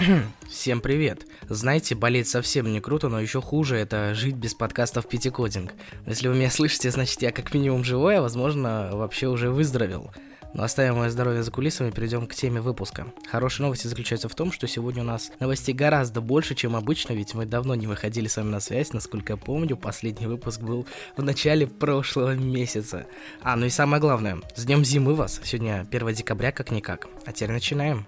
Всем привет! Знаете, болеть совсем не круто, но еще хуже это жить без подкастов Пятикодинг. Если вы меня слышите, значит я как минимум живой, а возможно вообще уже выздоровел. Но оставим мое здоровье за кулисами и перейдем к теме выпуска. Хорошая новость заключается в том, что сегодня у нас новостей гораздо больше, чем обычно, ведь мы давно не выходили с вами на связь. Насколько я помню, последний выпуск был в начале прошлого месяца. А, ну и самое главное, с днем зимы вас. Сегодня 1 декабря как-никак. А теперь начинаем.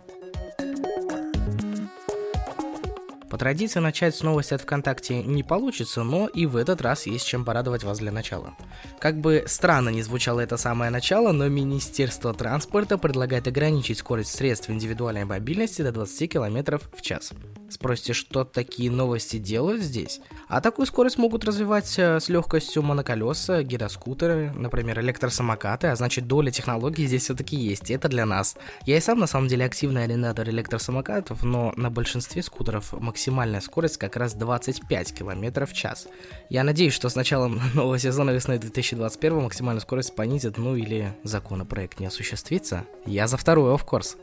По традиции начать с новости от ВКонтакте не получится, но и в этот раз есть чем порадовать вас для начала. Как бы странно не звучало это самое начало, но Министерство транспорта предлагает ограничить скорость средств индивидуальной мобильности до 20 км в час. Спросите, что такие новости делают здесь? А такую скорость могут развивать э, с легкостью моноколеса, гироскутеры, например, электросамокаты, а значит доля технологий здесь все-таки есть, и это для нас. Я и сам на самом деле активный арендатор электросамокатов, но на большинстве скутеров максимальная скорость как раз 25 км в час. Я надеюсь, что с началом нового сезона весны 2021 максимальную скорость понизит, ну или законопроект не осуществится. Я за вторую, of course.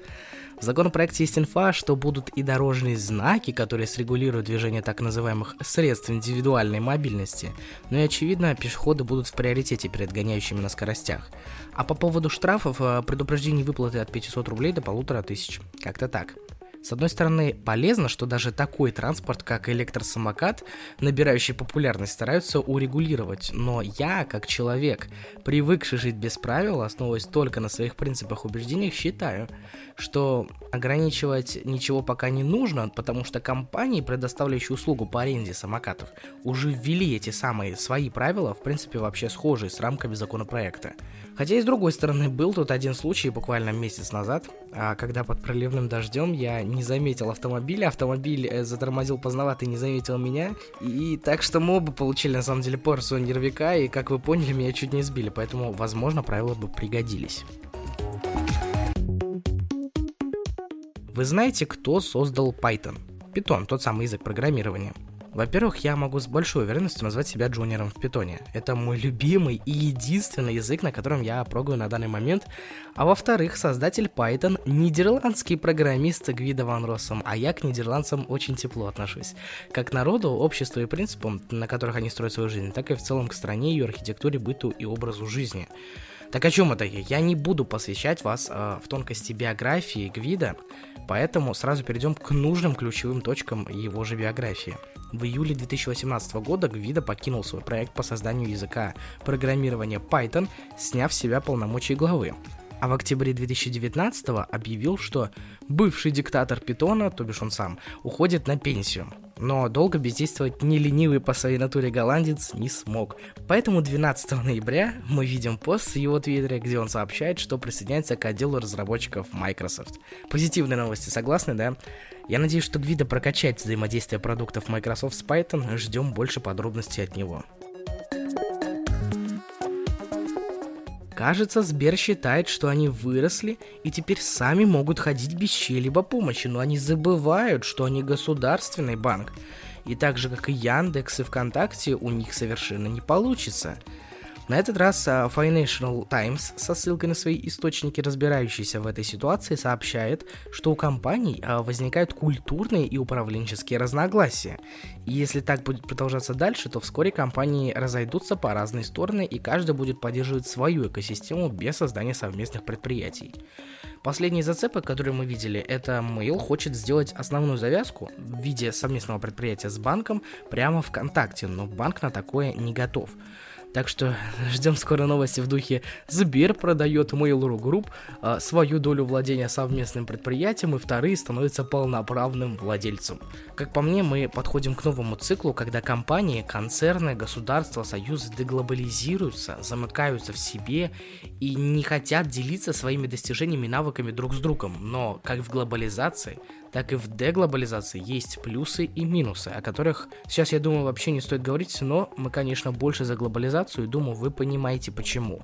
В законопроекте есть инфа, что будут и дорожные знаки, которые срегулируют движение так называемых средств индивидуальной мобильности. Но и очевидно, пешеходы будут в приоритете перед гоняющими на скоростях. А по поводу штрафов, э, предупреждение выплаты от 500 рублей до полутора тысяч. Как-то так. С одной стороны, полезно, что даже такой транспорт, как электросамокат, набирающий популярность, стараются урегулировать. Но я, как человек, привыкший жить без правил, основываясь только на своих принципах и убеждениях, считаю, что ограничивать ничего пока не нужно, потому что компании, предоставляющие услугу по аренде самокатов, уже ввели эти самые свои правила, в принципе, вообще схожие с рамками законопроекта. Хотя и с другой стороны, был тут один случай буквально месяц назад, а, когда под проливным дождем я не заметил автомобиля, автомобиль э, затормозил поздновато и не заметил меня, и так что мы оба получили на самом деле порцию нервика, и как вы поняли, меня чуть не сбили, поэтому, возможно, правила бы пригодились. Вы знаете, кто создал Python? Python, тот самый язык программирования. Во-первых, я могу с большой уверенностью назвать себя джуниором в питоне. Это мой любимый и единственный язык, на котором я прогаю на данный момент. А во-вторых, создатель Python – нидерландский программист Гвида Ван Россом, а я к нидерландцам очень тепло отношусь. Как народу, обществу и принципам, на которых они строят свою жизнь, так и в целом к стране, ее архитектуре, быту и образу жизни. Так о чем это я? Я не буду посвящать вас э, в тонкости биографии Гвида, поэтому сразу перейдем к нужным ключевым точкам его же биографии. В июле 2018 года Гвида покинул свой проект по созданию языка программирования Python, сняв с себя полномочия главы. А в октябре 2019 объявил, что бывший диктатор Питона, то бишь он сам, уходит на пенсию. Но долго бездействовать не ленивый по своей натуре голландец не смог. Поэтому 12 ноября мы видим пост в его твиттере, где он сообщает, что присоединяется к отделу разработчиков Microsoft. Позитивные новости, согласны, да? Я надеюсь, что Гвида прокачает взаимодействие продуктов Microsoft с Python, ждем больше подробностей от него. Кажется, Сбер считает, что они выросли и теперь сами могут ходить без чьей-либо помощи, но они забывают, что они государственный банк. И так же, как и Яндекс и ВКонтакте, у них совершенно не получится – на этот раз а, Financial Times со ссылкой на свои источники, разбирающиеся в этой ситуации, сообщает, что у компаний а, возникают культурные и управленческие разногласия. И если так будет продолжаться дальше, то вскоре компании разойдутся по разные стороны и каждый будет поддерживать свою экосистему без создания совместных предприятий. Последние зацепы, которые мы видели, это Mail хочет сделать основную завязку в виде совместного предприятия с банком прямо ВКонтакте, но банк на такое не готов. Так что ждем скоро новости в духе Сбер продает Mail.ru Group а, свою долю владения совместным предприятием, и вторые становятся полноправным владельцем. Как по мне, мы подходим к новому циклу, когда компании, концерны, государства, союзы деглобализируются, замыкаются в себе и не хотят делиться своими достижениями и навыками друг с другом. Но, как в глобализации, так и в деглобализации есть плюсы и минусы, о которых сейчас, я думаю, вообще не стоит говорить, но мы, конечно, больше за глобализацию, и думаю, вы понимаете почему.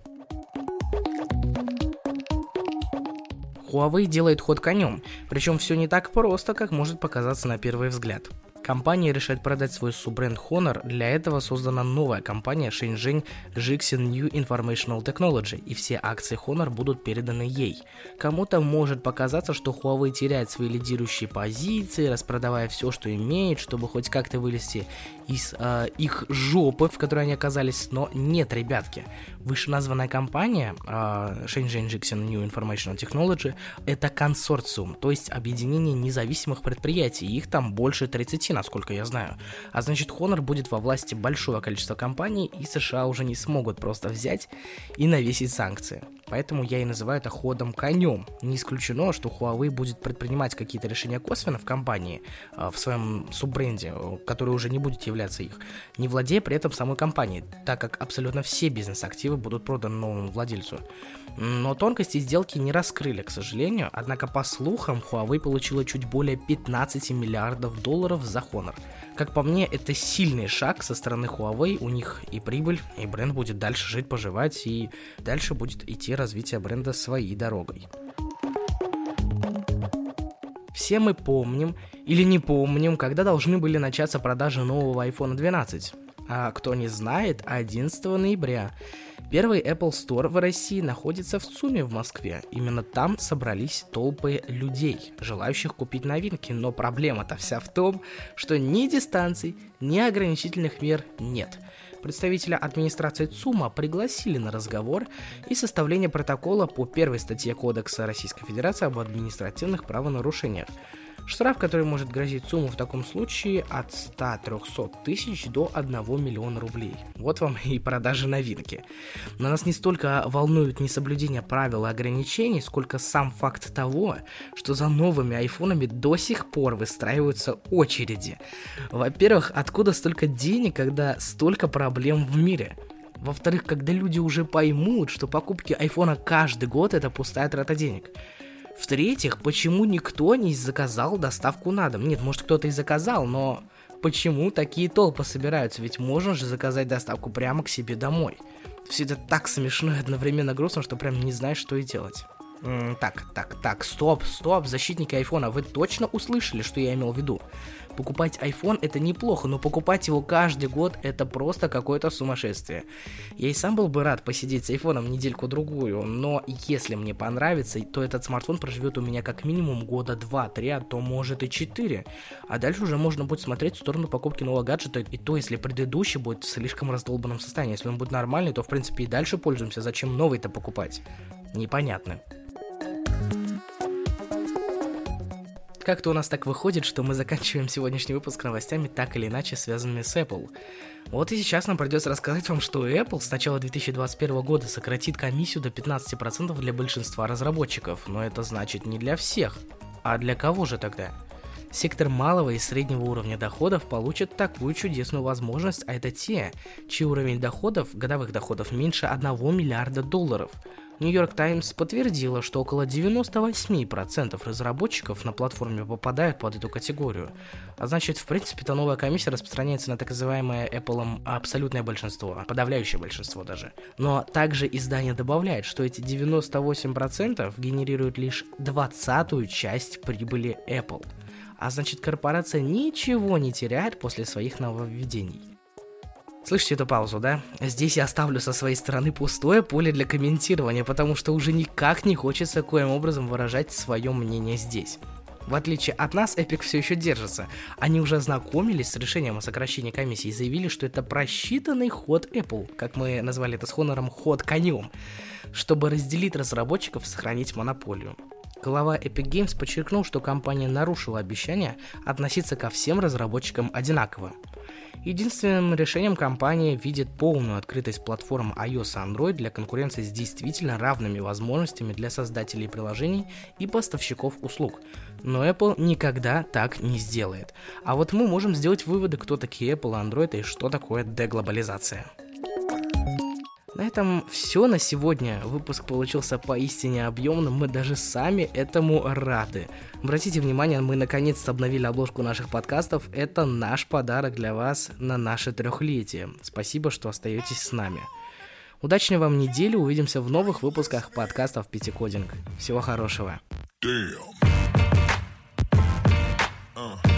Huawei делает ход конем, причем все не так просто, как может показаться на первый взгляд. Компания решает продать свой суббренд Honor, для этого создана новая компания Shenzhen Jixin New Informational Technology, и все акции Honor будут переданы ей. Кому-то может показаться, что Huawei теряет свои лидирующие позиции, распродавая все, что имеет, чтобы хоть как-то вылезти из э, их жопы, в которой они оказались, но нет, ребятки. Вышеназванная компания э, Shenzhen Jixin New Informational Technology это консорциум, то есть объединение независимых предприятий, их там больше 30 насколько я знаю. А значит, Honor будет во власти большого количества компаний, и США уже не смогут просто взять и навесить санкции. Поэтому я и называю это ходом конем. Не исключено, что Huawei будет предпринимать какие-то решения косвенно в компании, а, в своем суббренде, который уже не будет являться их, не владея при этом самой компанией, так как абсолютно все бизнес-активы будут проданы новому владельцу. Но тонкости сделки не раскрыли, к сожалению, однако по слухам Huawei получила чуть более 15 миллиардов долларов за Honor. Как по мне, это сильный шаг со стороны Huawei, у них и прибыль, и бренд будет дальше жить, поживать, и дальше будет идти развитие бренда своей дорогой. Все мы помним или не помним, когда должны были начаться продажи нового iPhone 12. А кто не знает, 11 ноября. Первый Apple Store в России находится в ЦУМе в Москве. Именно там собрались толпы людей, желающих купить новинки. Но проблема-то вся в том, что ни дистанций, ни ограничительных мер нет. Представителя администрации ЦУМа пригласили на разговор и составление протокола по первой статье Кодекса Российской Федерации об административных правонарушениях. Штраф, который может грозить сумму в таком случае от 100-300 тысяч до 1 миллиона рублей. Вот вам и продажи новинки. Но нас не столько волнует несоблюдение правил и ограничений, сколько сам факт того, что за новыми айфонами до сих пор выстраиваются очереди. Во-первых, откуда столько денег, когда столько проблем в мире? Во-вторых, когда люди уже поймут, что покупки айфона каждый год это пустая трата денег. В-третьих, почему никто не заказал доставку на дом? Нет, может кто-то и заказал, но почему такие толпы собираются? Ведь можно же заказать доставку прямо к себе домой. Все это так смешно и одновременно грустно, что прям не знаешь, что и делать. Так, так, так, стоп, стоп, защитники айфона, вы точно услышали, что я имел в виду? Покупать iPhone это неплохо, но покупать его каждый год это просто какое-то сумасшествие. Я и сам был бы рад посидеть с айфоном недельку-другую, но если мне понравится, то этот смартфон проживет у меня как минимум года 2-3, а то может и 4. А дальше уже можно будет смотреть в сторону покупки нового гаджета, и то, если предыдущий будет в слишком раздолбанном состоянии. Если он будет нормальный, то в принципе и дальше пользуемся, зачем новый-то покупать? Непонятно. Как-то у нас так выходит, что мы заканчиваем сегодняшний выпуск новостями так или иначе связанными с Apple. Вот и сейчас нам придется рассказать вам, что Apple с начала 2021 года сократит комиссию до 15% для большинства разработчиков, но это значит не для всех. А для кого же тогда? Сектор малого и среднего уровня доходов получит такую чудесную возможность, а это те, чей уровень доходов, годовых доходов меньше 1 миллиарда долларов – Нью-Йорк Таймс подтвердила, что около 98% разработчиков на платформе попадают под эту категорию. А значит, в принципе, эта новая комиссия распространяется на так называемое Apple абсолютное большинство, подавляющее большинство даже. Но также издание добавляет, что эти 98% генерируют лишь двадцатую часть прибыли Apple. А значит, корпорация ничего не теряет после своих нововведений. Слышите эту паузу, да? Здесь я оставлю со своей стороны пустое поле для комментирования, потому что уже никак не хочется коим образом выражать свое мнение здесь. В отличие от нас, Epic все еще держится. Они уже ознакомились с решением о сокращении комиссии и заявили, что это просчитанный ход Apple, как мы назвали это с Хонором ход конем, чтобы разделить разработчиков и сохранить монополию. Глава Epic Games подчеркнул, что компания нарушила обещание относиться ко всем разработчикам одинаково. Единственным решением компания видит полную открытость платформ iOS и Android для конкуренции с действительно равными возможностями для создателей приложений и поставщиков услуг. Но Apple никогда так не сделает. А вот мы можем сделать выводы, кто такие Apple и Android и что такое деглобализация. На этом все на сегодня. Выпуск получился поистине объемным, мы даже сами этому рады. Обратите внимание, мы наконец-то обновили обложку наших подкастов. Это наш подарок для вас на наше трехлетие. Спасибо, что остаетесь с нами. Удачной вам недели, увидимся в новых выпусках подкастов Пятикодинг. Всего хорошего. Damn. Uh.